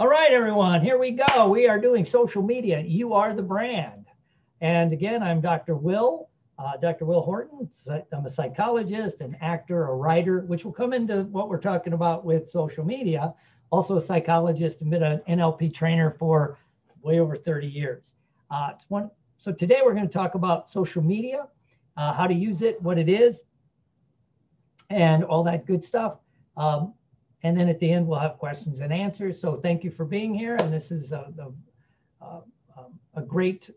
All right, everyone, here we go. We are doing social media. You are the brand. And again, I'm Dr. Will, uh, Dr. Will Horton. I'm a psychologist, an actor, a writer, which will come into what we're talking about with social media. Also a psychologist and been an NLP trainer for way over 30 years. Uh, one, so today we're going to talk about social media, uh, how to use it, what it is, and all that good stuff. Um, and then at the end, we'll have questions and answers. So thank you for being here. And this is a, a, a, uh, um, a great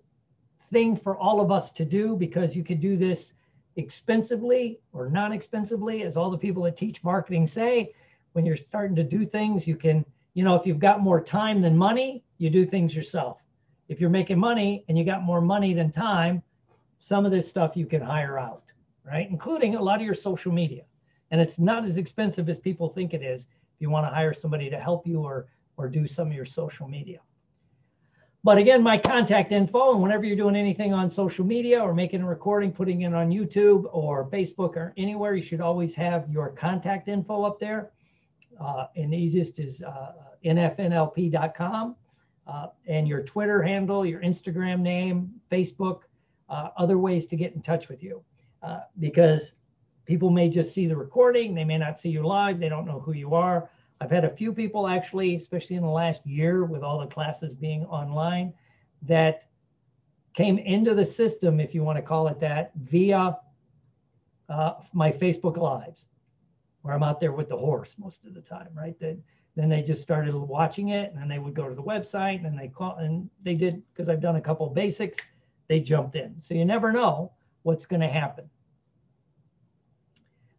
thing for all of us to do because you can do this expensively or non-expensively, as all the people that teach marketing say. When you're starting to do things, you can, you know, if you've got more time than money, you do things yourself. If you're making money and you got more money than time, some of this stuff you can hire out, right? Including a lot of your social media. And it's not as expensive as people think it is if you want to hire somebody to help you or, or do some of your social media. But again, my contact info, and whenever you're doing anything on social media or making a recording, putting it on YouTube or Facebook or anywhere, you should always have your contact info up there. Uh, and the easiest is uh, nfnlp.com uh, and your Twitter handle, your Instagram name, Facebook, uh, other ways to get in touch with you. Uh, because people may just see the recording, they may not see you live, they don't know who you are. I've had a few people actually, especially in the last year with all the classes being online, that came into the system, if you want to call it that, via uh, my Facebook Lives, where I'm out there with the horse most of the time, right? That then they just started watching it, and then they would go to the website, and then they call, and they did because I've done a couple basics. They jumped in, so you never know what's going to happen.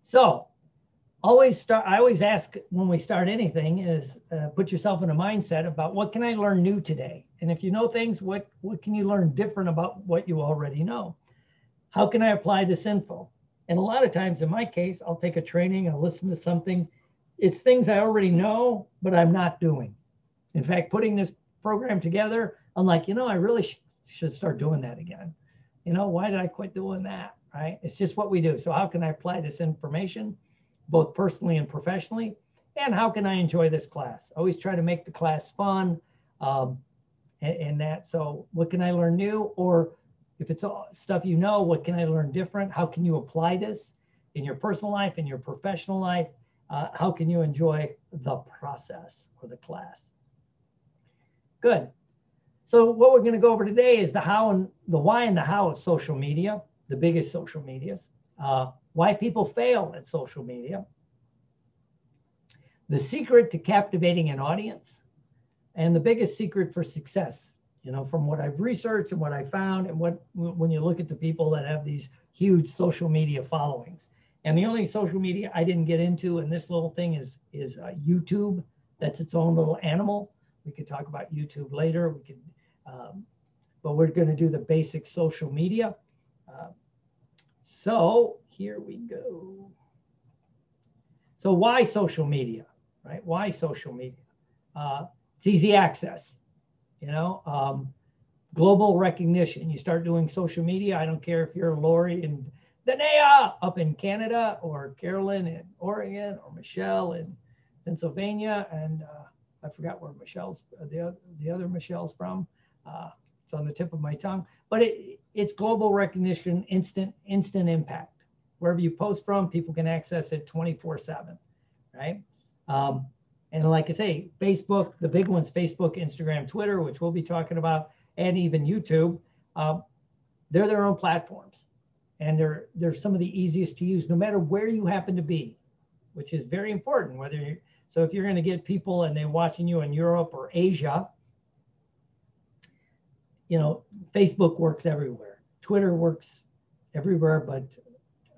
So always start, I always ask when we start anything is uh, put yourself in a mindset about what can I learn new today? And if you know things, what, what can you learn different about what you already know? How can I apply this info? And a lot of times in my case, I'll take a training, I'll listen to something. It's things I already know, but I'm not doing. In fact, putting this program together, I'm like, you know, I really sh- should start doing that again. You know, why did I quit doing that? Right? It's just what we do. So how can I apply this information, both personally and professionally? And how can I enjoy this class? Always try to make the class fun um, and, and that. So what can I learn new? Or if it's all stuff you know, what can I learn different? How can you apply this in your personal life, in your professional life? Uh, how can you enjoy the process or the class? Good. So what we're going to go over today is the how and the why and the how of social media the biggest social medias, uh, why people fail at social media, the secret to captivating an audience, and the biggest secret for success. You know, from what I've researched and what I found, and what when you look at the people that have these huge social media followings. And the only social media I didn't get into in this little thing is is uh, YouTube. That's its own little animal. We could talk about YouTube later. We could, um, but we're going to do the basic social media. Uh, so here we go. So why social media, right? Why social media? Uh, it's easy access, you know, um, global recognition. You start doing social media. I don't care if you're Lori and Danae up in Canada or Carolyn in Oregon or Michelle in Pennsylvania. And uh, I forgot where Michelle's, uh, the, the other Michelle's from. Uh, it's on the tip of my tongue, but it, it's global recognition, instant, instant impact. Wherever you post from, people can access it 24 seven, right? Um, and like I say, Facebook, the big ones, Facebook, Instagram, Twitter, which we'll be talking about, and even YouTube, um, they're their own platforms. And they're, they're some of the easiest to use, no matter where you happen to be, which is very important. Whether you so if you're going to get people and they're watching you in Europe or Asia, you know, Facebook works everywhere. Twitter works everywhere, but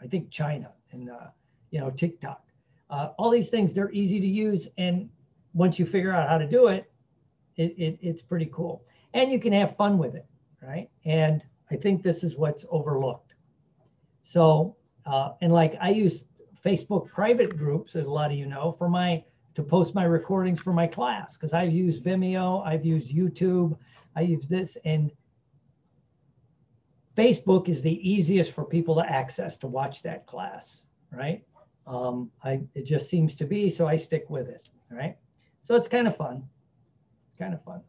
I think China and, uh, you know, TikTok. Uh, all these things, they're easy to use. And once you figure out how to do it, it, it, it's pretty cool. And you can have fun with it, right? And I think this is what's overlooked. So, uh, and like I use Facebook private groups, as a lot of you know, for my to post my recordings for my class because I've used Vimeo, I've used YouTube, I use this, and Facebook is the easiest for people to access to watch that class, right? Um, I, it just seems to be, so I stick with it, right? So it's kind of fun. It's kind of fun.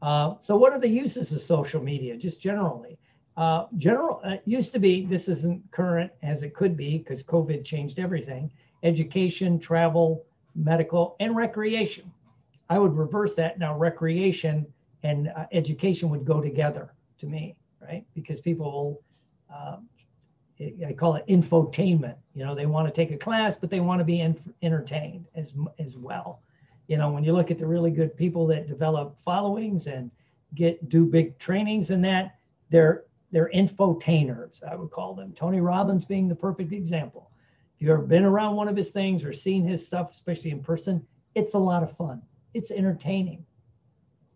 Uh, so what are the uses of social media, just generally? Uh, general uh, used to be, this isn't current as it could be because COVID changed everything, education, travel, medical, and recreation. I would reverse that now recreation and uh, education would go together to me, right? Because people will, um, I call it infotainment. You know, they want to take a class, but they want to be in, entertained as as well. You know, when you look at the really good people that develop followings and get do big trainings and that, they're they're infotainers. I would call them. Tony Robbins being the perfect example. If you've ever been around one of his things or seen his stuff, especially in person, it's a lot of fun. It's entertaining.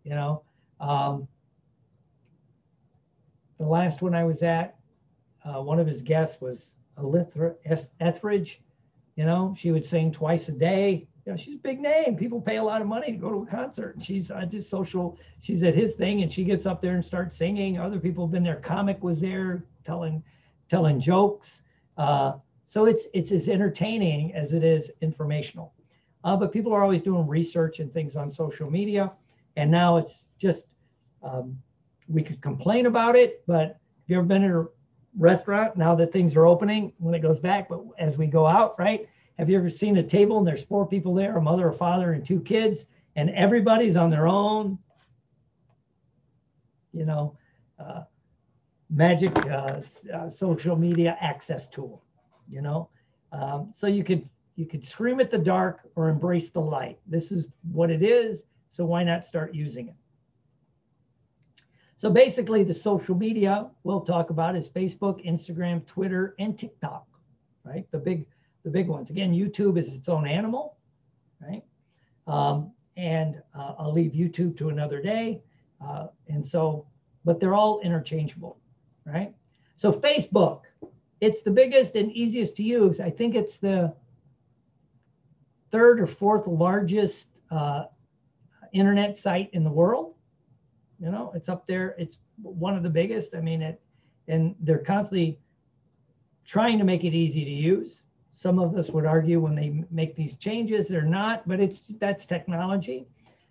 You know, um, the last one I was at, uh, one of his guests was Melissa Etheridge. You know, she would sing twice a day. You know, she's a big name. People pay a lot of money to go to a concert. She's uh, just social. She's at his thing, and she gets up there and starts singing. Other people have been there. Comic was there telling telling jokes. Uh, so it's it's as entertaining as it is informational. Uh, but people are always doing research and things on social media, and now it's just um, we could complain about it, but have you ever been in a restaurant now that things are opening when it goes back? But as we go out, right? Have you ever seen a table and there's four people there, a mother, a father, and two kids, and everybody's on their own, you know, uh, magic uh, uh, social media access tool, you know? Um, so you could you could scream at the dark or embrace the light. This is what it is. So why not start using it? So basically, the social media we'll talk about is Facebook, Instagram, Twitter, and TikTok, right? The big, the big ones. Again, YouTube is its own animal, right? Um, and uh, I'll leave YouTube to another day. Uh, and so, but they're all interchangeable, right? So Facebook, it's the biggest and easiest to use. I think it's the third or fourth largest uh, internet site in the world. You know, it's up there. It's one of the biggest. I mean, it, and they're constantly trying to make it easy to use. Some of us would argue when they make these changes, they're not, but it's that's technology.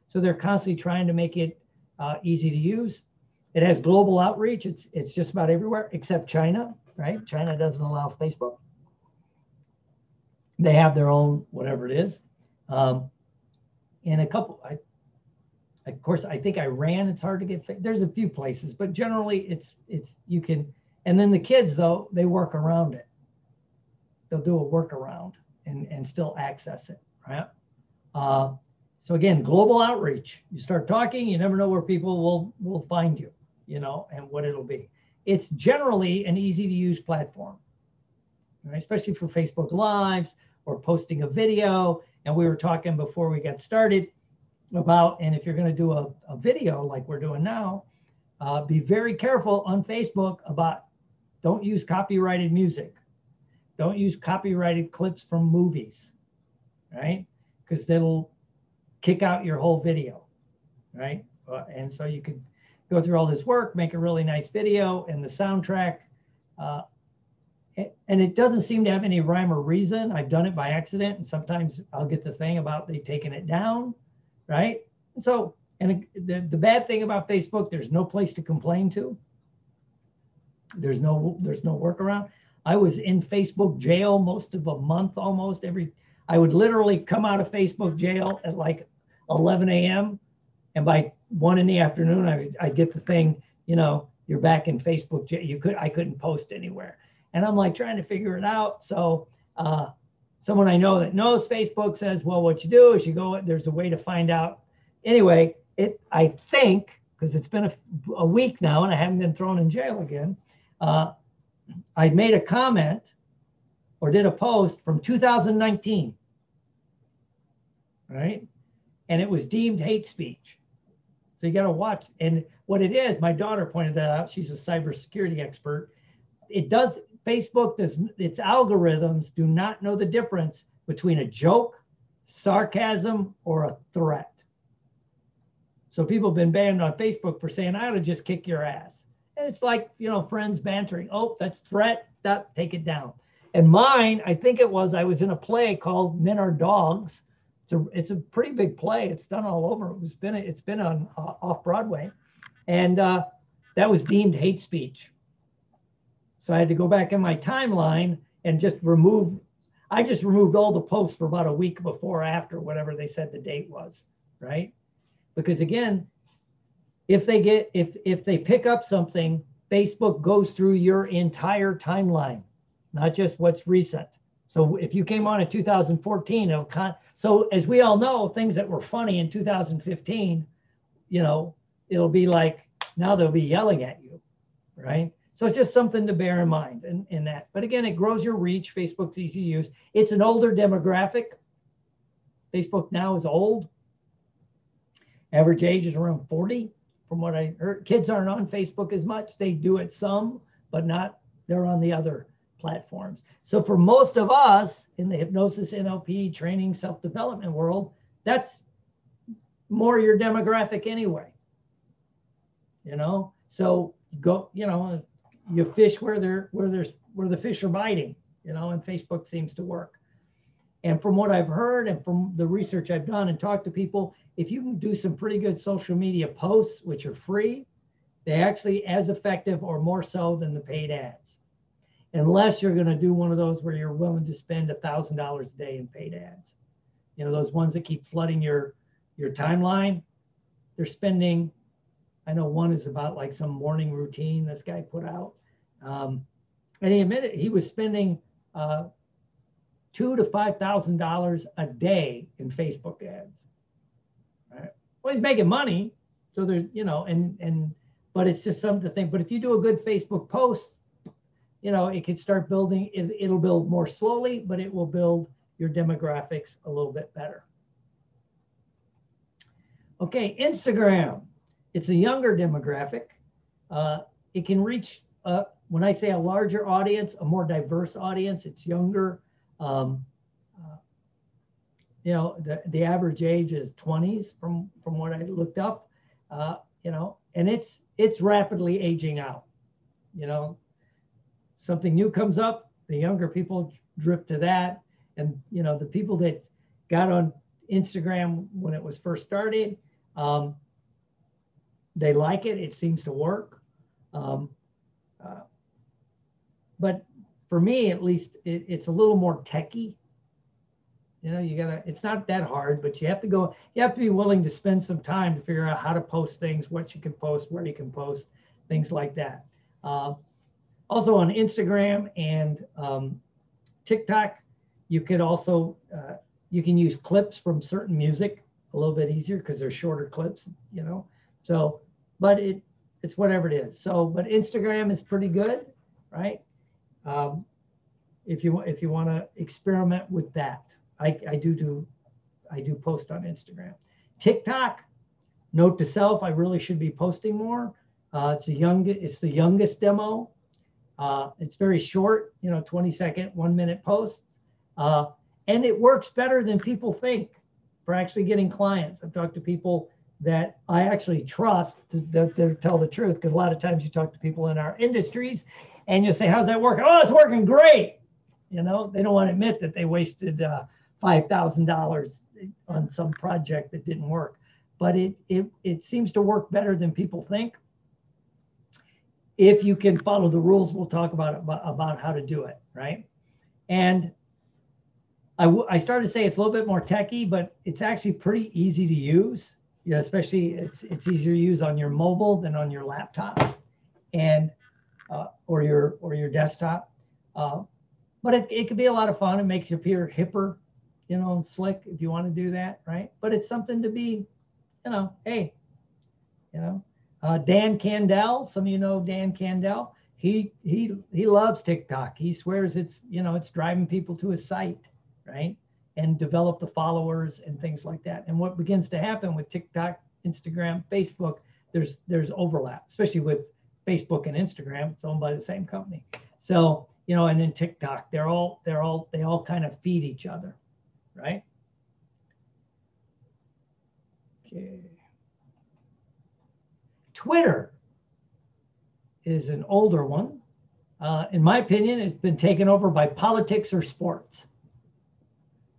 So they're constantly trying to make it uh, easy to use. It has global outreach. It's it's just about everywhere except China, right? China doesn't allow Facebook. They have their own whatever it is. Um, in a couple, I of course, I think Iran, it's hard to get. There's a few places, but generally, it's it's you can. And then the kids, though, they work around it. They'll do a workaround and and still access it, right? Uh, so again, global outreach. You start talking, you never know where people will will find you, you know, and what it'll be. It's generally an easy to use platform, right? especially for Facebook Lives or posting a video. And we were talking before we got started about, and if you're going to do a, a video like we're doing now, uh, be very careful on Facebook about don't use copyrighted music. Don't use copyrighted clips from movies, right? Because that'll kick out your whole video, right? Uh, and so you could go through all this work, make a really nice video, and the soundtrack. Uh, and it doesn't seem to have any rhyme or reason. I've done it by accident, and sometimes I'll get the thing about they taking it down right? And so, and the, the bad thing about Facebook, there's no place to complain to. There's no there's no workaround. I was in Facebook jail most of a month, almost every. I would literally come out of Facebook jail at like 11 a.m. and by one in the afternoon, I was, I'd get the thing, you know, you're back in Facebook jail. You could I couldn't post anywhere, and I'm like trying to figure it out. So uh, someone I know that knows Facebook says, well, what you do is you go, there's a way to find out. Anyway, it I think, because it's been a, a, week now and I haven't been thrown in jail again, uh, I made a comment or did a post from 2019, right? And it was deemed hate speech. So you got to watch. And what it is, my daughter pointed that out. She's a cybersecurity expert. It does Facebook does its algorithms do not know the difference between a joke, sarcasm, or a threat. So people have been banned on Facebook for saying, I ought to just kick your ass. And it's like, you know, friends bantering. Oh, that's threat. That take it down. And mine, I think it was, I was in a play called Men Are Dogs It's a it's a pretty big play. It's done all over. It's been it's been on uh, off Broadway, and uh, that was deemed hate speech. So I had to go back in my timeline and just remove. I just removed all the posts for about a week before or after whatever they said the date was, right? Because again, if they get if if they pick up something, Facebook goes through your entire timeline, not just what's recent. So if you came on in 2014, it'll con- so as we all know, things that were funny in 2015, you know, it'll be like now they'll be yelling at you, right? So it's just something to bear in mind in, in that. But again, it grows your reach. Facebook's easy to use. It's an older demographic. Facebook now is old. Average age is around 40, from what I heard. Kids aren't on Facebook as much. They do it some, but not, they're on the other platforms. So for most of us in the hypnosis, NLP, training, self-development world, that's more your demographic anyway. You know, so go, you know, you fish where they're where there's where the fish are biting, you know, and Facebook seems to work. And from what I've heard and from the research I've done and talked to people, if you can do some pretty good social media posts, which are free, they actually as effective or more so than the paid ads unless you're going to do one of those where you're willing to spend a thousand dollars a day in paid ads. You know, those ones that keep flooding your your timeline. They're spending. I know one is about like some morning routine this guy put out, um, and he admitted he was spending uh, two to five thousand dollars a day in Facebook ads. Right. Well, he's making money, so there's you know, and and but it's just something to think. But if you do a good Facebook post you know, it can start building, it, it'll build more slowly, but it will build your demographics a little bit better. Okay, Instagram. It's a younger demographic. Uh, it can reach, uh, when I say a larger audience, a more diverse audience, it's younger. Um, uh, you know, the, the average age is 20s from, from what I looked up, uh, you know, and it's, it's rapidly aging out. You know, something new comes up, the younger people drip to that. And you know, the people that got on Instagram when it was first started, um, they like it. It seems to work. Um, uh, but for me, at least, it, it's a little more techy. You know, you gotta. It's not that hard, but you have to go. You have to be willing to spend some time to figure out how to post things, what you can post, where you can post, things like that. Uh, also on Instagram and um, TikTok, you could also, uh, you can use clips from certain music a little bit easier because they're shorter clips, you know? So, but it, it's whatever it is. So, but Instagram is pretty good, right? Um, if you if you want to experiment with that, I, I do do I do post on Instagram. TikTok, note to self, I really should be posting more. Uh, it's a young it's the youngest demo. Uh, it's very short, you know, 20 second, one minute posts. Uh, and it works better than people think for actually getting clients. I've talked to people that I actually trust that they tell the truth because a lot of times you talk to people in our industries and you say, How's that working? Oh, it's working great. You know, they don't want to admit that they wasted uh, $5,000 on some project that didn't work. But it, it, it seems to work better than people think if you can follow the rules, we'll talk about, about, about how to do it, right? And I, w- I started to say it's a little bit more techy, but it's actually pretty easy to use. You know, especially it's it's easier to use on your mobile than on your laptop, and uh, or your or your desktop. Uh, but it, it could be a lot of fun. It makes you appear hipper, you know, slick if you want to do that, right? But it's something to be, you know, hey, you know, uh, Dan Candell, some of you know Dan Candell. He he he loves TikTok. He swears it's you know it's driving people to his site, right? And develop the followers and things like that. And what begins to happen with TikTok, Instagram, Facebook, there's there's overlap, especially with Facebook and Instagram. It's owned by the same company. So you know, and then TikTok, they're all they're all they all kind of feed each other, right? Okay. Twitter is an older one. Uh, in my opinion, it's been taken over by politics or sports.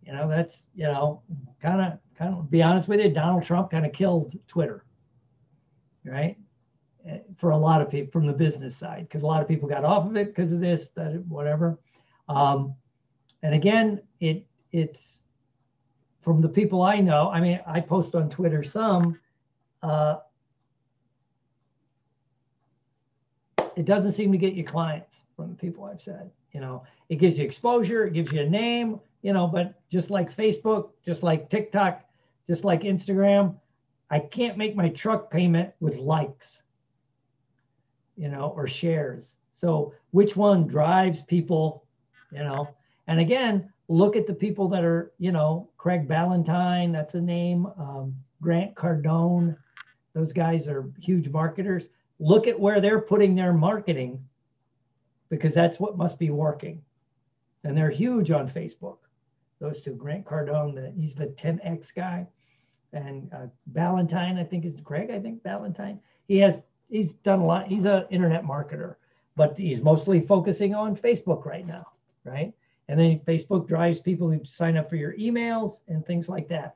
You know, that's, you know, kind of, kind of be honest with you, Donald Trump kind of killed Twitter, right? Eh, for a lot of people from the business side, because a lot of people got off of it because of this, that, whatever. Um, and again, it it's from the people I know. I mean, I post on Twitter some. Uh, it doesn't seem to get you clients from the people I've said. You know, it gives you exposure, it gives you a name, you know, but just like Facebook, just like TikTok, just like Instagram, I can't make my truck payment with likes, you know, or shares. So which one drives people, you know? And again, look at the people that are, you know, Craig Ballantyne, that's a name, um, Grant Cardone, those guys are huge marketers. Look at where they're putting their marketing because that's what must be working. And they're huge on Facebook. Those two, Grant Cardone, he's the 10X guy. And uh, Ballantyne, I think is Craig, I think Ballantyne. He has, he's done a lot. He's an internet marketer, but he's mostly focusing on Facebook right now, right? And then Facebook drives people who sign up for your emails and things like that.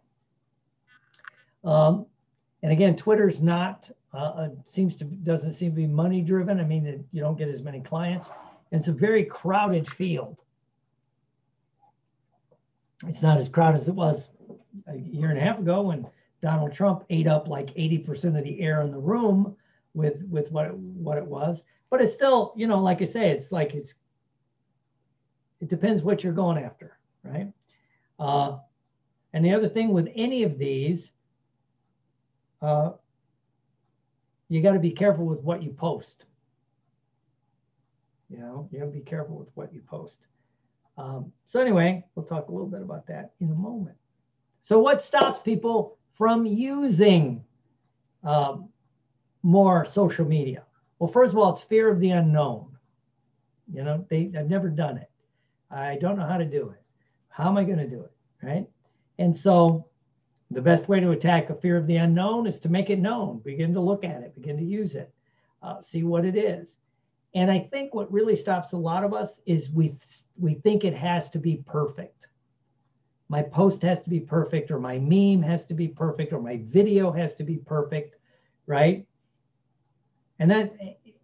Um, and again, Twitter's not uh, seems to doesn't seem to be money driven. I mean, it, you don't get as many clients, and it's a very crowded field. It's not as crowded as it was a year and a half ago when Donald Trump ate up like 80% of the air in the room with with what it, what it was. But it's still, you know, like I say, it's like it's it depends what you're going after, right? Uh, and the other thing with any of these, uh, you got to be careful with what you post. You know, you got to be careful with what you post. Um, so anyway, we'll talk a little bit about that in a moment. So what stops people from using um, more social media? Well, first of all, it's fear of the unknown. You know, they I've never done it. I don't know how to do it. How am I going to do it? Right. And so the best way to attack a fear of the unknown is to make it known, begin to look at it, begin to use it, uh, see what it is. And I think what really stops a lot of us is we we think it has to be perfect. My post has to be perfect, or my meme has to be perfect, or my video has to be perfect, right? And that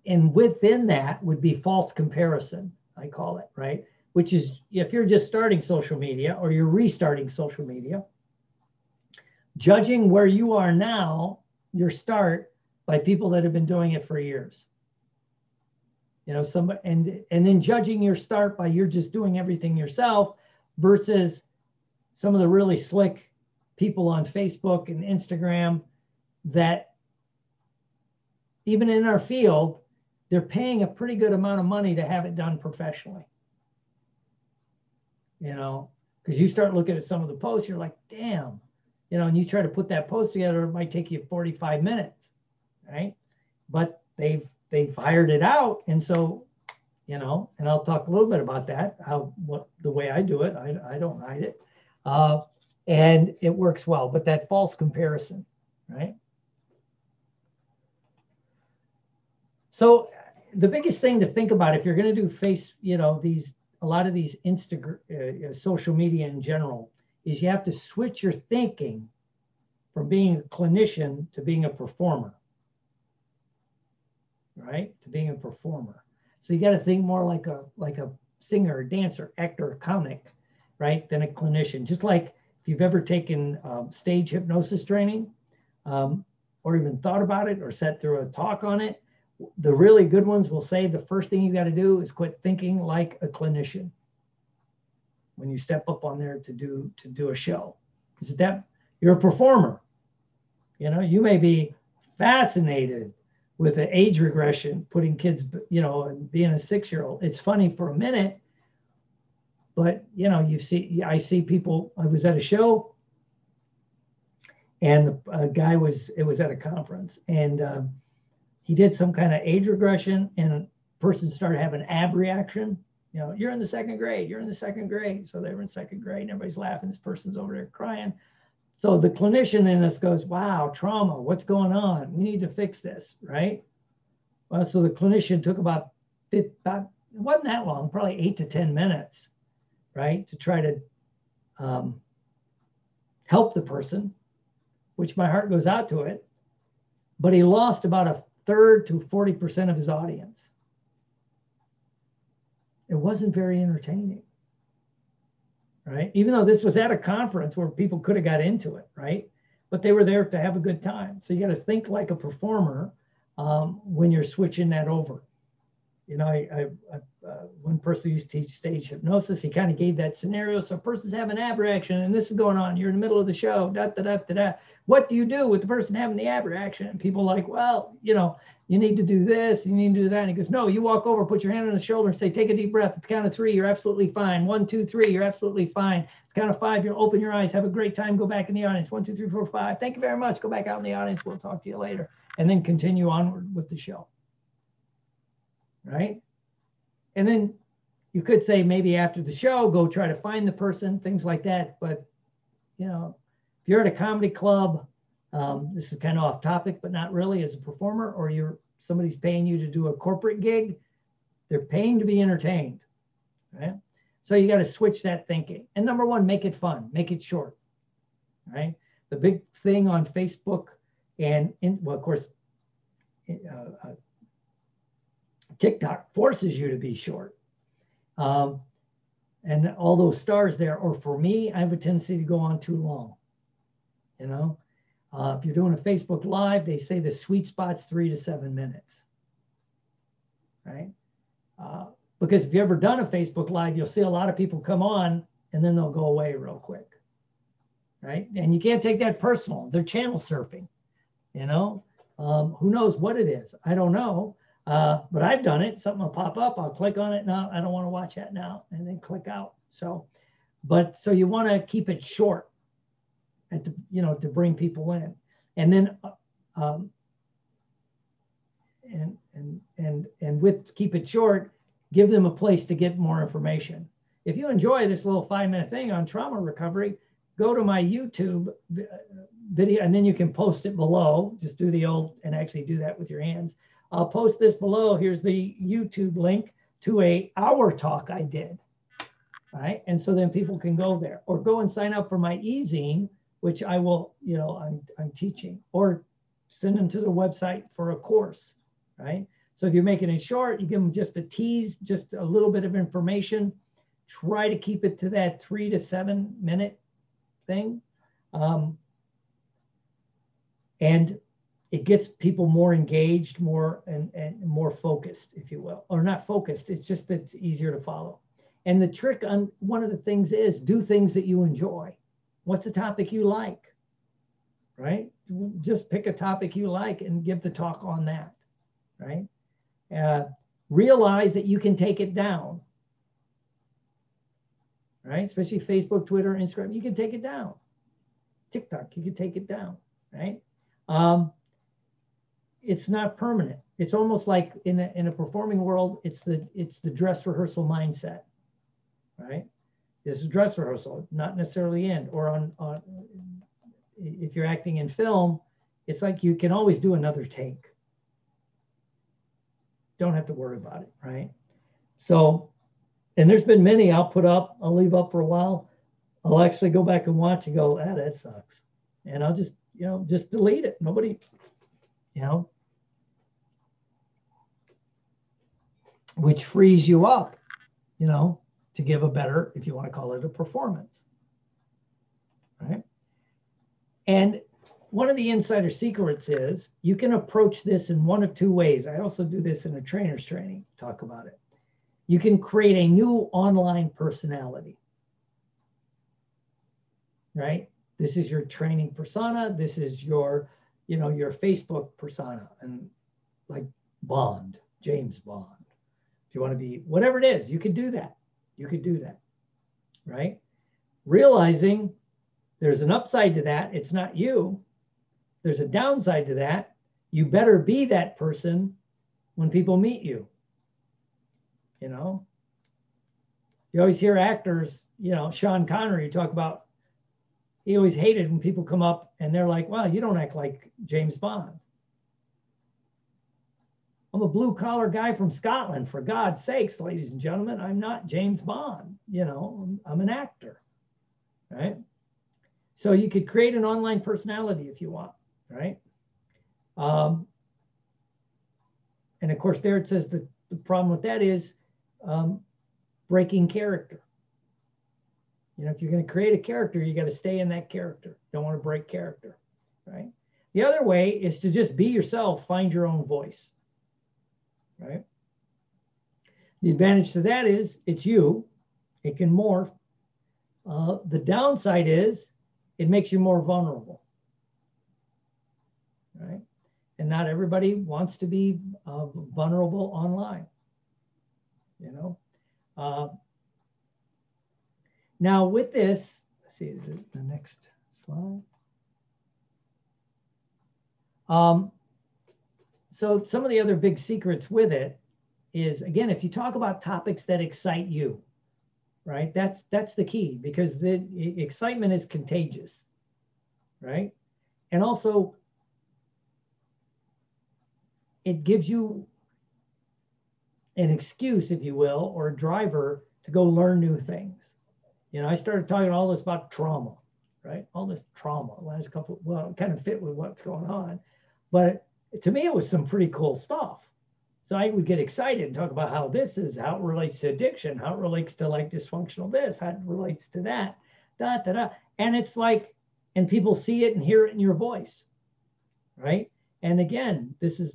and within that would be false comparison, I call it, right? which is if you're just starting social media or you're restarting social media, judging where you are now, your start by people that have been doing it for years. You know, some and and then judging your start by you're just doing everything yourself versus some of the really slick people on Facebook and Instagram that even in our field, they're paying a pretty good amount of money to have it done professionally you know, because you start looking at some of the posts, you're like, damn, you know, and you try to put that post together, it might take you 45 minutes, right? But they've they've hired it out, and so, you know, and I'll talk a little bit about that, how what the way I do it, I, I don't hide it, uh, and it works well. But that false comparison, right? So the biggest thing to think about if you're going to do face, you know, these a lot of these Instagram, uh, uh, social media in general, is you have to switch your thinking from being a clinician to being a performer, right? To being a performer. So you got to think more like a like a singer, dancer, actor, comic, right? Than a clinician. Just like if you've ever taken um, stage hypnosis training, um, or even thought about it, or sat through a talk on it, the really good ones will say the first thing you got to do is quit thinking like a clinician when you step up on there to do to do a show because that you're a performer you know you may be fascinated with the age regression putting kids you know and being a six year old it's funny for a minute but you know you see i see people i was at a show and a guy was it was at a conference and um, he did some kind of age regression and a person started having abreaction. You know, you're in the second grade, you're in the second grade. So they were in second grade and everybody's laughing. This person's over there crying. So the clinician in us goes, wow, trauma, what's going on? We need to fix this, right? Well, so the clinician took about, it wasn't that long, probably eight to 10 minutes, right? To try to um, help the person, which my heart goes out to it, but he lost about a third to 40% of his audience. It wasn't very entertaining, right? Even though this was at a conference where people could have got into it, right? But they were there to have a good time. So you got to think like a performer um, when you're switching that over you know, I, I, I uh, one person used to teach stage hypnosis. He kind of gave that scenario. So a person's having abreaction and this is going on. You're in the middle of the show. Da, da, da, da, da. What do you do with the person having the abreaction? And people like, well, you know, you need to do this. You need to do that. And he goes, no, you walk over, put your hand on the shoulder and say, take a deep breath. At the count of three, you're absolutely fine. One, two, three, you're absolutely fine. At the count of five, you'll open your eyes. Have a great time. Go back in the audience. One, two, three, four, five. Thank you very much. Go back out in the audience. We'll talk to you later. And then continue onward with the show. Right? And then you could say maybe after the show, go try to find the person, things like that. But, you know, if you're at a comedy club, um, this is kind of off topic, but not really as a performer, or you're somebody's paying you to do a corporate gig, they're paying to be entertained. Right. So you got to switch that thinking. And number one, make it fun, make it short. Right. The big thing on Facebook and in, well, of course, uh, uh TikTok forces you to be short. Um, and all those stars there, or for me, I have a tendency to go on too long. You know, uh, if you're doing a Facebook Live, they say the sweet spot's three to seven minutes, right? Uh, because if you've ever done a Facebook Live, you'll see a lot of people come on and then they'll go away real quick, right? And you can't take that personal. They're channel surfing, you know. Um, who knows what it is? I don't know. Uh, but I've done it. Something will pop up. I'll click on it. now. I don't want to watch that now, and then click out. So, but so you want to keep it short, at the you know to bring people in, and then, uh, um, and and and and with keep it short, give them a place to get more information. If you enjoy this little five minute thing on trauma recovery, go to my YouTube uh, video, and then you can post it below. Just do the old and actually do that with your hands I'll post this below. Here's the YouTube link to a hour talk I did. Right. And so then people can go there or go and sign up for my e-zine, which I will, you know, I'm, I'm teaching or send them to the website for a course. Right. So if you're making it short, you give them just a tease, just a little bit of information. Try to keep it to that three to seven minute thing. Um, and it gets people more engaged, more and, and more focused, if you will, or not focused. It's just it's easier to follow. And the trick on one of the things is do things that you enjoy. What's a topic you like? Right? Just pick a topic you like and give the talk on that. Right? Uh, realize that you can take it down. Right? Especially Facebook, Twitter, Instagram, you can take it down. TikTok, you can take it down. Right? Um, it's not permanent. It's almost like in a, in a performing world, it's the it's the dress rehearsal mindset, right? This is dress rehearsal, not necessarily in or on on. If you're acting in film, it's like you can always do another take. Don't have to worry about it, right? So, and there's been many I'll put up, I'll leave up for a while. I'll actually go back and watch and go, ah, that sucks. And I'll just, you know, just delete it. Nobody, you know, which frees you up, you know, to give a better, if you want to call it a performance. Right. And one of the insider secrets is you can approach this in one of two ways. I also do this in a trainer's training, talk about it. You can create a new online personality. Right? This is your training persona. This is your, you know, your Facebook persona and like Bond, James Bond you want to be whatever it is, you could do that. You could do that, right? Realizing there's an upside to that. It's not you. There's a downside to that. You better be that person when people meet you. You know, you always hear actors, you know, Sean Connery talk about he always hated when people come up and they're like, well, you don't act like James Bond. I'm a blue collar guy from Scotland, for God's sakes, ladies and gentlemen. I'm not James Bond. You know, I'm, I'm an actor. right? So you could create an online personality if you want, right? Um, and of course, there it says the, the problem with that is um, breaking character. You know, if you're going to create a character, you got to stay in that character. Don't want to break character, right? The other way is to just be yourself, find your own voice, right? The advantage to that is it's you, it can morph. Uh, the downside is it makes you more vulnerable, right? And not everybody wants to be uh, vulnerable online, you know? Uh, now with this, let's see, is it the next slide? Um, so some of the other big secrets with it is, again, if you talk about topics that excite you, right? That's that's the key because the excitement is contagious, right? And also, it gives you an excuse, if you will, or a driver to go learn new things. You know, I started talking all this about trauma, right? All this trauma last couple, well, kind of fit with what's going on. But to me, it was some pretty cool stuff. So I would get excited and talk about how this is, how it relates to addiction, how it relates to like dysfunctional this, how it relates to that, da, da, da. And it's like, and people see it and hear it in your voice, right? And again, this is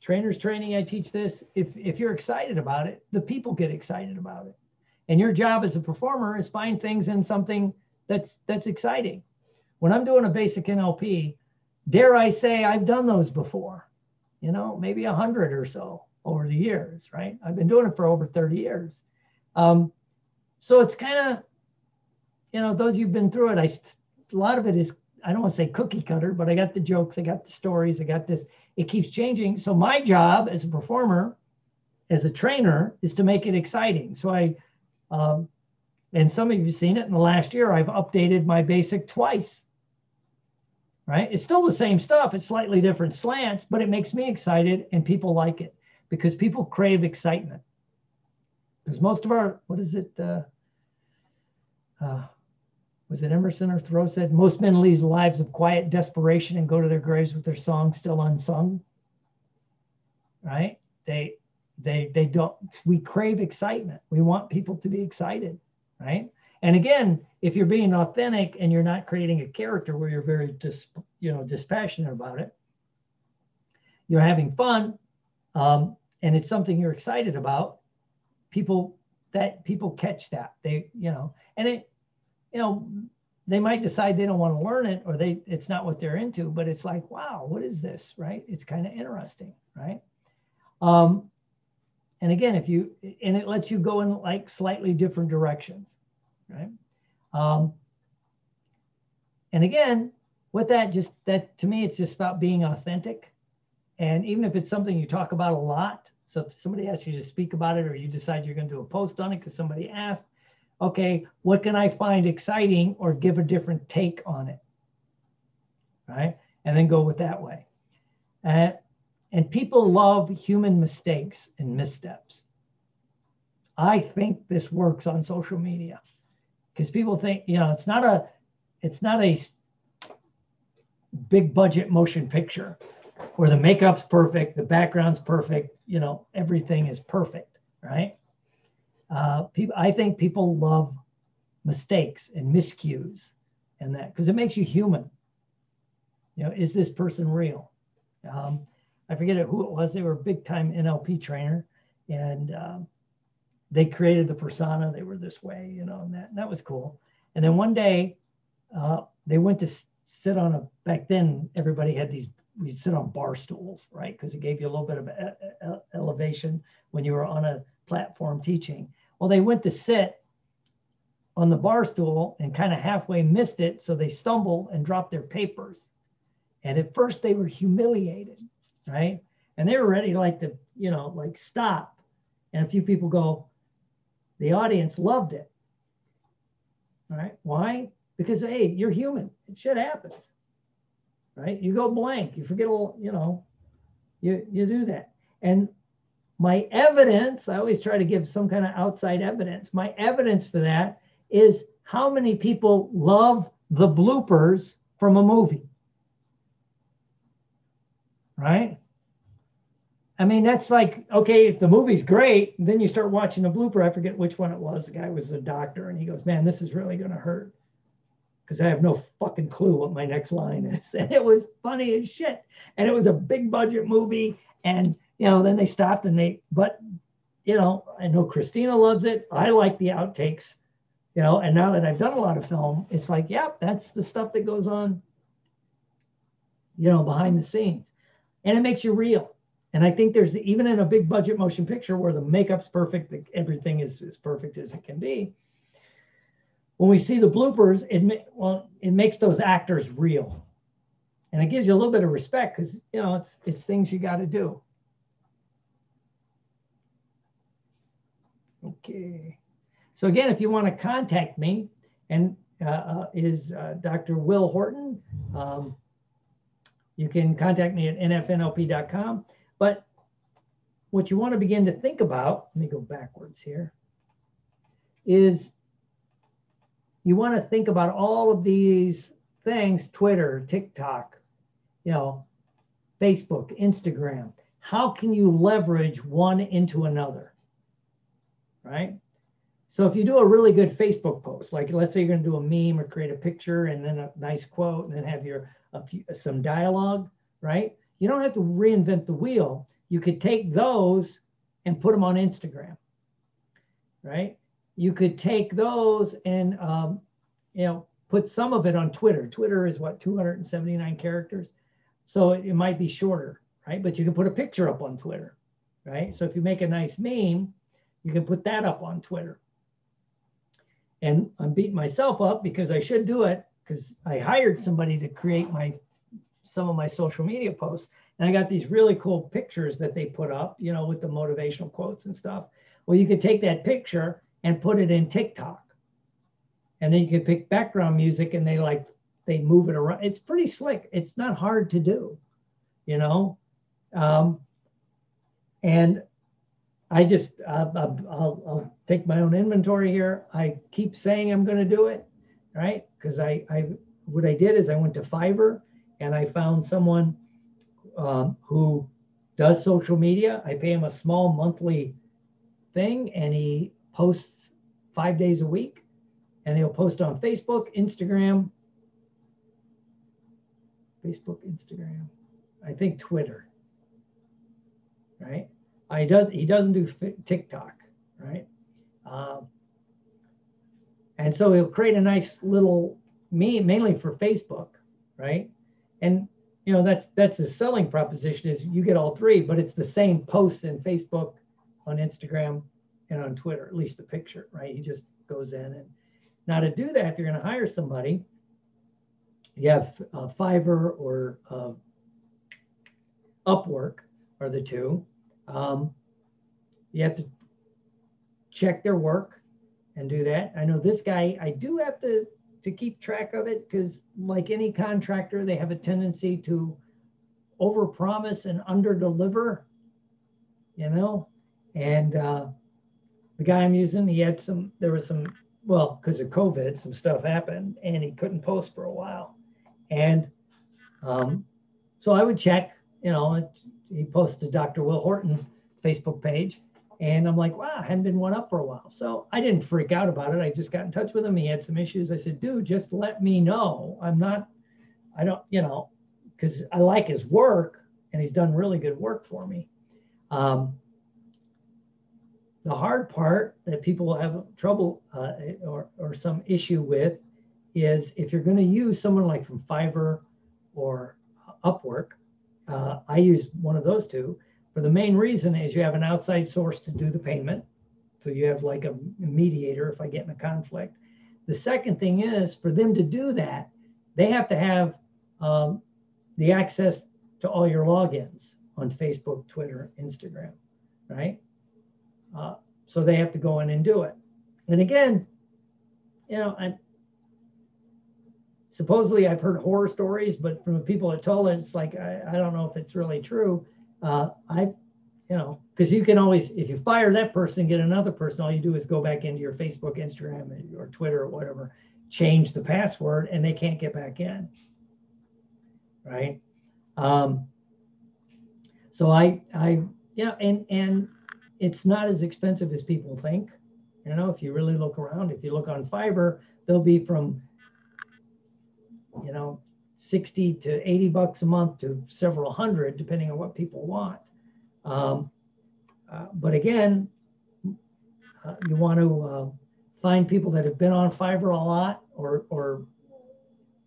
trainers training. I teach this. If, if you're excited about it, the people get excited about it. And your job as a performer is find things in something that's that's exciting. When I'm doing a basic NLP, dare I say I've done those before, you know, maybe a hundred or so over the years, right? I've been doing it for over 30 years. Um, so it's kind of, you know, those who've been through it, I a lot of it is, I don't want to say cookie cutter, but I got the jokes, I got the stories, I got this. It keeps changing. So my job as a performer, as a trainer, is to make it exciting. So I um, and some of you have seen it in the last year. I've updated my basic twice. Right? It's still the same stuff. It's slightly different slants, but it makes me excited and people like it because people crave excitement. Because most of our, what is it? Uh, uh, was it Emerson or Thoreau said, most men lead lives of quiet desperation and go to their graves with their songs still unsung. Right? They they they don't we crave excitement we want people to be excited right and again if you're being authentic and you're not creating a character where you're very dis, you know dispassionate about it you're having fun um, and it's something you're excited about people that people catch that. They you know and it you know they might decide they don't want to learn it or they it's not what they're into but it's like wow what is this right? It's kind of interesting right? Um, and again, if you, and it lets you go in like slightly different directions, right? Um, and again, with that, just that to me, it's just about being authentic. And even if it's something you talk about a lot, so if somebody asks you to speak about it or you decide you're going to do a post on it because somebody asked, okay, what can I find exciting or give a different take on it? Right. And then go with that way. Uh, and people love human mistakes and missteps. I think this works on social media because people think, you know, it's not a it's not a big budget motion picture where the makeup's perfect, the background's perfect, you know, everything is perfect, right? Uh, people, I think people love mistakes and miscues and that because it makes you human. You know, is this person real? Um, I forget who it was. They were a big time NLP trainer, and um, they created the persona. They were this way, you know, and that and that was cool. And then one day, uh, they went to sit on a. Back then, everybody had these. We sit on bar stools, right? Because it gave you a little bit of a, a, elevation when you were on a platform teaching. Well, they went to sit on the bar stool and kind of halfway missed it, so they stumbled and dropped their papers. And at first, they were humiliated right? And they were ready like to, you know, like stop. And a few people go, the audience loved it. Right? Why? Because hey, you're human. Shit happens. Right? You go blank. You forget a little, you know, you you do that. And my evidence, I always try to give some kind of outside evidence. My evidence for that is how many people love the bloopers from a movie? Right? I mean, that's like, okay, the movie's great, then you start watching a blooper. I forget which one it was. The guy was a doctor and he goes, man, this is really going to hurt because I have no fucking clue what my next line is. And it was funny as shit. And it was a big budget movie. And, you know, then they stopped and they, but, you know, I know Christina loves it. I like the outtakes, you know, and now that I've done a lot of film, it's like, yep, yeah, that's the stuff that goes on, you know, behind the scenes. And it makes you real and I think there's the, even in a big budget motion picture where the makeup's perfect, everything is as perfect as it can be. When we see the bloopers, it well, it makes those actors real, and it gives you a little bit of respect because you know it's it's things you got to do. Okay, so again, if you want to contact me, and uh, uh, is uh, Dr. Will Horton. Um, you can contact me at nfnlp.com. But what you want to begin to think about, let me go backwards here, is you want to think about all of these things Twitter, TikTok, you know, Facebook, Instagram. How can you leverage one into another? Right? So if you do a really good Facebook post, like let's say you're going to do a meme or create a picture and then a nice quote and then have your a few, some dialogue, right? You don't have to reinvent the wheel. You could take those and put them on Instagram, right? You could take those and, um, you know, put some of it on Twitter. Twitter is what, 279 characters? So it, it might be shorter, right? But you can put a picture up on Twitter, right? So if you make a nice meme, you can put that up on Twitter. And I'm beating myself up because I should do it because I hired somebody to create my some of my social media posts. And I got these really cool pictures that they put up, you know, with the motivational quotes and stuff. Well, you could take that picture and put it in TikTok. And then you could pick background music and they like, they move it around. It's pretty slick. It's not hard to do, you know? Um, and I just, uh, I'll, I'll take my own inventory here. I keep saying I'm going to do it, right? Because I, I, what I did is I went to Fiverr and I found someone um, who does social media. I pay him a small monthly thing, and he posts five days a week. And he'll post on Facebook, Instagram, Facebook, Instagram, I think Twitter, right? I does he doesn't do TikTok, right? Um, and so he'll create a nice little me mainly for Facebook, right? And you know that's that's a selling proposition is you get all three but it's the same posts in facebook on instagram and on twitter at least the picture right? He just goes in and now to do that if you're going to hire somebody you have uh, fiverr or uh, upwork are the two. Um, you have to check their work and do that. I know this guy i do have to to keep track of it because like any contractor, they have a tendency to overpromise and underdeliver, you know? And uh, the guy I'm using, he had some, there was some, well, because of COVID, some stuff happened and he couldn't post for a while. And um, so I would check, you know, he posted Dr. Will Horton Facebook page and I'm like, wow, I hadn't been one up for a while. So I didn't freak out about it. I just got in touch with him. He had some issues. I said, dude, just let me know. I'm not, I don't, you know, because I like his work and he's done really good work for me. Um, the hard part that people have trouble uh, or, or some issue with is if you're going to use someone like from Fiverr or Upwork, uh, I use one of those two for the main reason is you have an outside source to do the payment. So you have like a mediator if I get in a conflict. The second thing is for them to do that, they have to have um, the access to all your logins on Facebook, Twitter, Instagram, right? Uh, so they have to go in and do it. And again, you know, I'm supposedly I've heard horror stories, but from the people that told it, it's like I, I don't know if it's really true uh, I've you know, because you can always, if you fire that person get another person, all you do is go back into your Facebook, Instagram, or Twitter or whatever, change the password, and they can't get back in. Right. Um, so I, I, yeah, and and it's not as expensive as people think. You know, if you really look around, if you look on Fiverr, they'll be from, you know, 60 to 80 bucks a month to several hundred, depending on what people want. Um, uh, but again, uh, you want to uh, find people that have been on Fiverr a lot or, or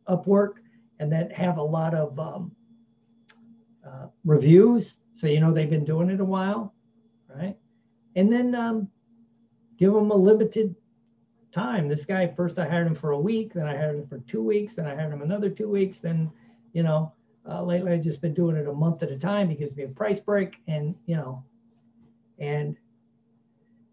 Upwork and that have a lot of um, uh, reviews. So you know they've been doing it a while, right? And then um, give them a limited time. This guy, first I hired him for a week, then I hired him for two weeks, then I hired him another two weeks. Then, you know, uh, lately I've just been doing it a month at a time. He gives me a price break and, you know, and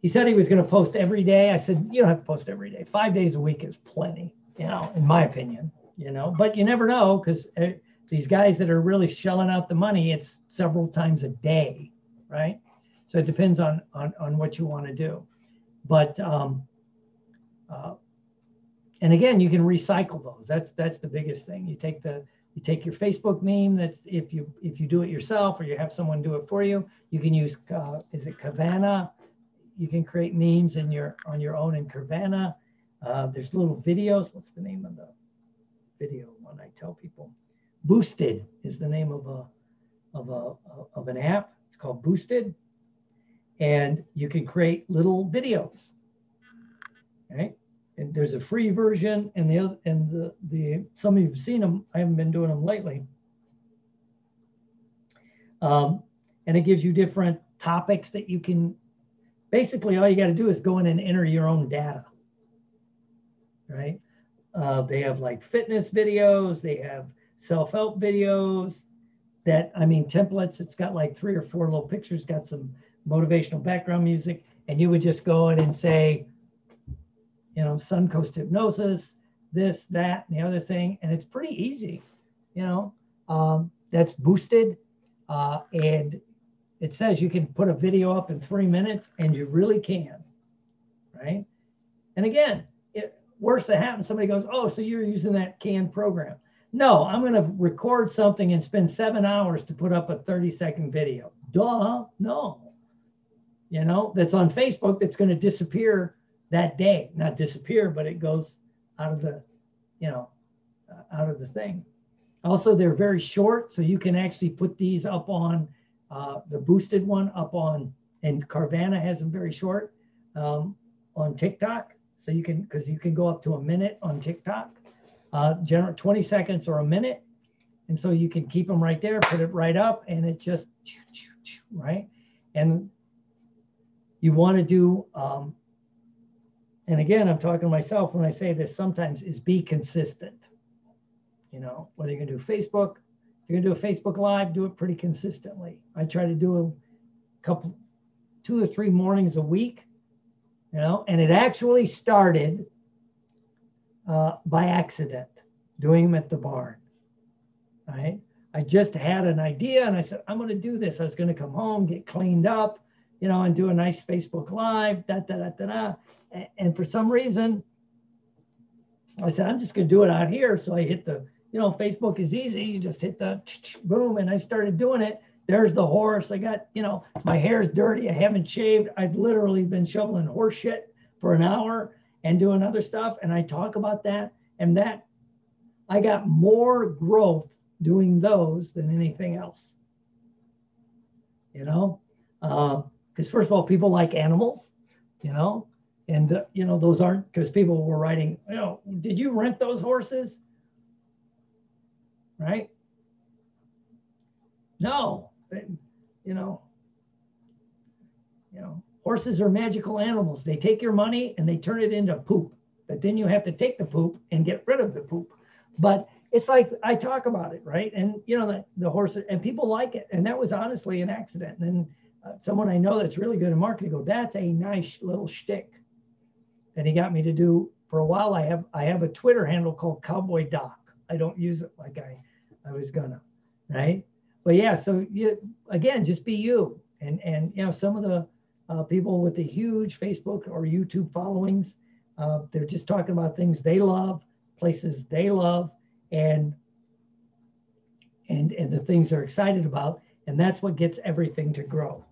he said he was going to post every day. I said, you don't have to post every day. Five days a week is plenty, you know, in my opinion, you know, but you never know because uh, these guys that are really shelling out the money, it's several times a day, right? So it depends on, on, on what you want to do. But, um, uh, and again, you can recycle those. That's that's the biggest thing. You take the you take your Facebook meme. That's if you if you do it yourself or you have someone do it for you. You can use uh, is it Kavana? You can create memes in your on your own in Kavana. Uh, there's little videos. What's the name of the video one? I tell people. Boosted is the name of a of a of an app. It's called Boosted, and you can create little videos right? And there's a free version, and the other, and the the some of you've seen them. I haven't been doing them lately. Um, and it gives you different topics that you can. Basically, all you got to do is go in and enter your own data. Right? Uh, they have like fitness videos. They have self-help videos. That I mean templates. It's got like three or four little pictures. Got some motivational background music, and you would just go in and say you know, Suncoast hypnosis, this, that, and the other thing. And it's pretty easy, you know, um, that's boosted. Uh, and it says you can put a video up in three minutes and you really can, right? And again, it, worse that happens, somebody goes, oh, so you're using that canned program. No, I'm going to record something and spend seven hours to put up a 30 second video. Duh, no. You know, that's on Facebook that's going to disappear that day, not disappear, but it goes out of the, you know, uh, out of the thing. Also, they're very short, so you can actually put these up on uh, the boosted one up on, and Carvana has them very short um, on TikTok. So you can, because you can go up to a minute on TikTok, uh, general 20 seconds or a minute. And so you can keep them right there, put it right up, and it just, right? And you want to do um, and again, I'm talking to myself when I say this sometimes is be consistent. You know, whether you're gonna do Facebook, you're gonna do a Facebook Live, do it pretty consistently. I try to do a couple, two or three mornings a week, you know, and it actually started uh, by accident, doing them at the barn, right? I just had an idea and I said, I'm going to do this. I was going to come home, get cleaned up, you know, and do a nice Facebook Live, da da da da da. And for some reason, I said, I'm just going to do it out here. So I hit the, you know, Facebook is easy. You just hit the boom, and I started doing it. There's the horse. I got, you know, my hair's dirty. I haven't shaved. I've literally been shoveling horse shit for an hour and doing other stuff. And I talk about that. And that I got more growth doing those than anything else. You know, um, because first of all, people like animals, you know, and uh, you know those aren't because people were writing you know did you rent those horses? Right? No. You know you know horses are magical animals. They take your money and they turn it into poop but then you have to take the poop and get rid of the poop. But it's like i talk about it right? And you know the, the horse and people like it. And that was honestly an accident. And someone i know that's really good at marketing go that's a nice little shtick and he got me to do for a while. I have I have a Twitter handle called Cowboy Doc. I don't use it like I I was gonna, right? But yeah, so you again, just be you. and and you know some of the uh, people with the huge Facebook or YouTube followings, uh, they're just talking about things they love, places they love, and and and the things they're excited about, and that's what gets everything to grow.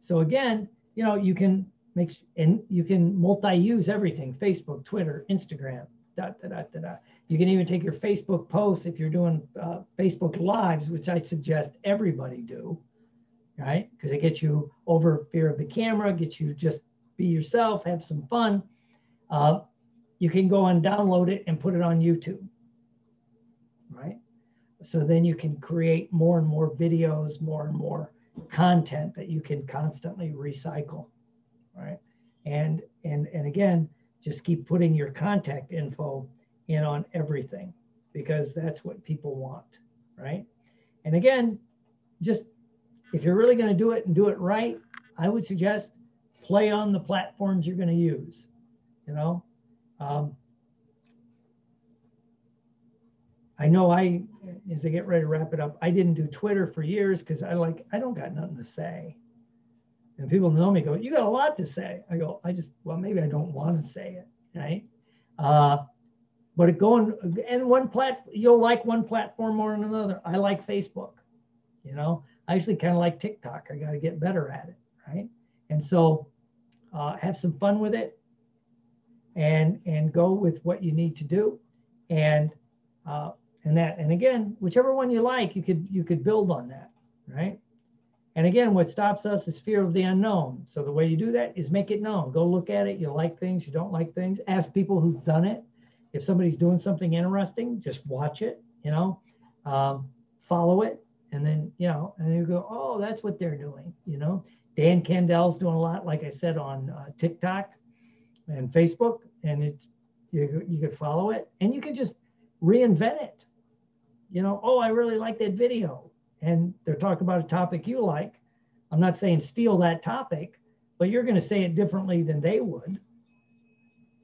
So again, you know, you can make and you can multi-use everything: Facebook, Twitter, Instagram, da da da da da. You can even take your Facebook posts if you're doing uh, Facebook lives, which I suggest everybody do, right? Because it gets you over fear of the camera, gets you just be yourself, have some fun. Uh, you can go and download it and put it on YouTube, right? So then you can create more and more videos, more and more content that you can constantly recycle, right? And and and again, just keep putting your contact info in on everything because that's what people want, right? And again, just if you're really going to do it and do it right, I would suggest play on the platforms you're going to use. You know, um, I know I, as I get ready to wrap it up, I didn't do Twitter for years because I like, I don't got nothing to say. And people know me go, you got a lot to say. I go, I just, well, maybe I don't want to say it, right? Uh, but it going, and one platform, you'll like one platform more than another. I like Facebook, you know, I actually kind of like TikTok. I got to get better at it, right? And so uh, have some fun with it and and go with what you need to do and uh, and that and again whichever one you like you could you could build on that right? And again what stops us is fear of the unknown. So the way you do that is make it known. Go look at it. You like things you don't like things. Ask people who've done it. If somebody's doing something interesting just watch it you know? Um, follow it. And then you know and you go oh that's what they're doing you know? Dan Candell's doing a lot like i said on uh, tiktok and facebook. And it's you, you could follow it. And you can just reinvent it you know oh i really like that video. And they're talking about a topic you like. I'm not saying steal that topic but you're going to say it differently than they would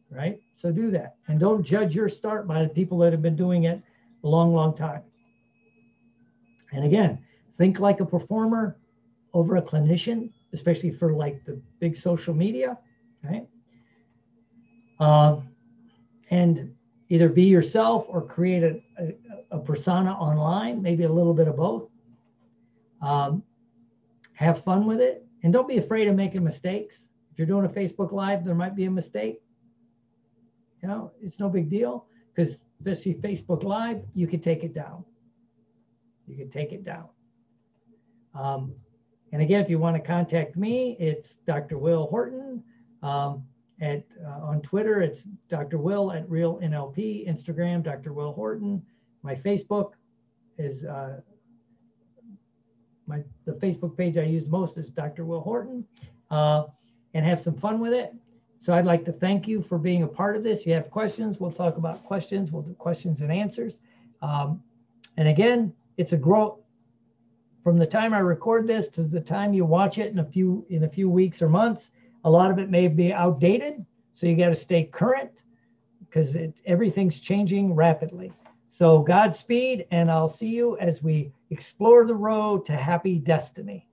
right? So do that. And don't judge your start by the people that have been doing it a long long time. And again think like a performer over a clinician especially for like the big social media right? Uh, and either be yourself or create a, a, a, persona online, maybe a little bit of both. Um, have fun with it and don't be afraid of making mistakes. If you're doing a Facebook Live, there might be a mistake. You know, it's no big deal because especially Facebook Live, you can take it down. You can take it down. Um, and again, if you want to contact me, it's Dr. Will Horton. Um, at uh, on Twitter, it's Dr. Will at Real NLP. Instagram, Dr. Will Horton. My Facebook is uh, my the Facebook page I use most is Dr. Will Horton, uh, and have some fun with it. So I'd like to thank you for being a part of this. If you have questions, we'll talk about questions. We'll do questions and answers. Um, and again, it's a growth from the time I record this to the time you watch it in a few in a few weeks or months a lot of it may be outdated, so you got to stay current because everything's changing rapidly. So Godspeed, and I'll see you as we explore the road to happy destiny.